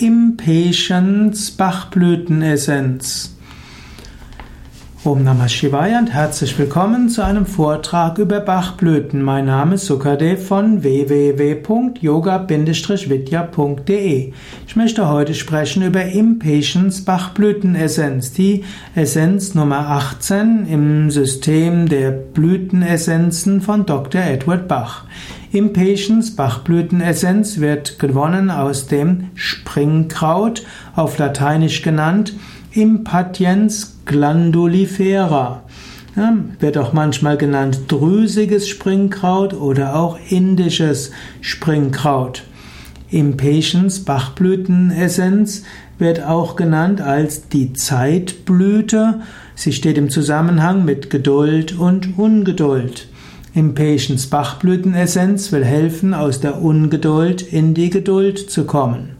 Impatience Bachblütenessenz. Om Namah Shivaya und herzlich willkommen zu einem Vortrag über Bachblüten. Mein Name ist Sukadev von www.yoga-vidya.de. Ich möchte heute sprechen über Impatience Bachblütenessenz, die Essenz Nummer 18 im System der Blütenessenzen von Dr. Edward Bach. Impatiens Bachblütenessenz wird gewonnen aus dem Springkraut, auf Lateinisch genannt Impatiens glandulifera. Ja, wird auch manchmal genannt drüsiges Springkraut oder auch indisches Springkraut. Impatiens Bachblütenessenz wird auch genannt als die Zeitblüte. Sie steht im Zusammenhang mit Geduld und Ungeduld. Impatience Bachblütenessenz will helfen, aus der Ungeduld in die Geduld zu kommen.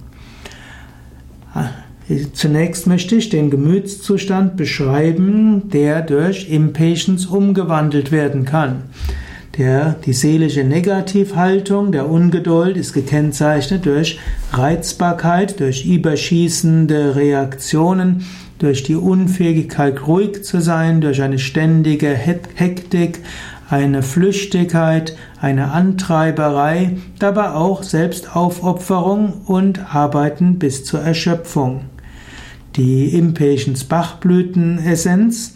Zunächst möchte ich den Gemütszustand beschreiben, der durch Impatience umgewandelt werden kann. Der, die seelische Negativhaltung der Ungeduld ist gekennzeichnet durch Reizbarkeit, durch überschießende Reaktionen, durch die Unfähigkeit ruhig zu sein, durch eine ständige Hektik, eine Flüchtigkeit, eine Antreiberei, dabei auch Selbstaufopferung und Arbeiten bis zur Erschöpfung. Die Impatience Bachblütenessenz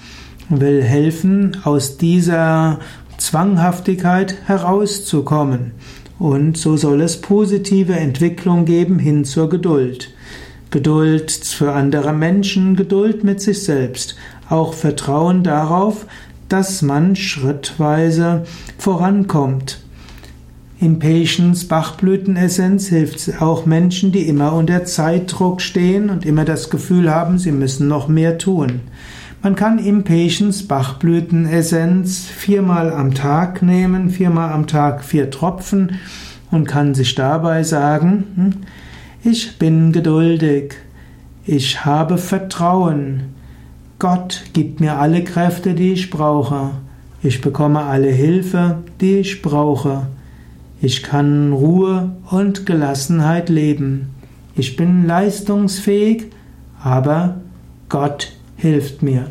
will helfen, aus dieser Zwanghaftigkeit herauszukommen. Und so soll es positive Entwicklung geben hin zur Geduld. Geduld für andere Menschen, Geduld mit sich selbst. Auch Vertrauen darauf, dass man schrittweise vorankommt. Impatience Bachblütenessenz hilft auch Menschen, die immer unter Zeitdruck stehen und immer das Gefühl haben, sie müssen noch mehr tun. Man kann Impatience Bachblütenessenz viermal am Tag nehmen, viermal am Tag vier Tropfen und kann sich dabei sagen, hm, ich bin geduldig, ich habe Vertrauen, Gott gibt mir alle Kräfte, die ich brauche. Ich bekomme alle Hilfe, die ich brauche. Ich kann Ruhe und Gelassenheit leben. Ich bin leistungsfähig, aber Gott hilft mir.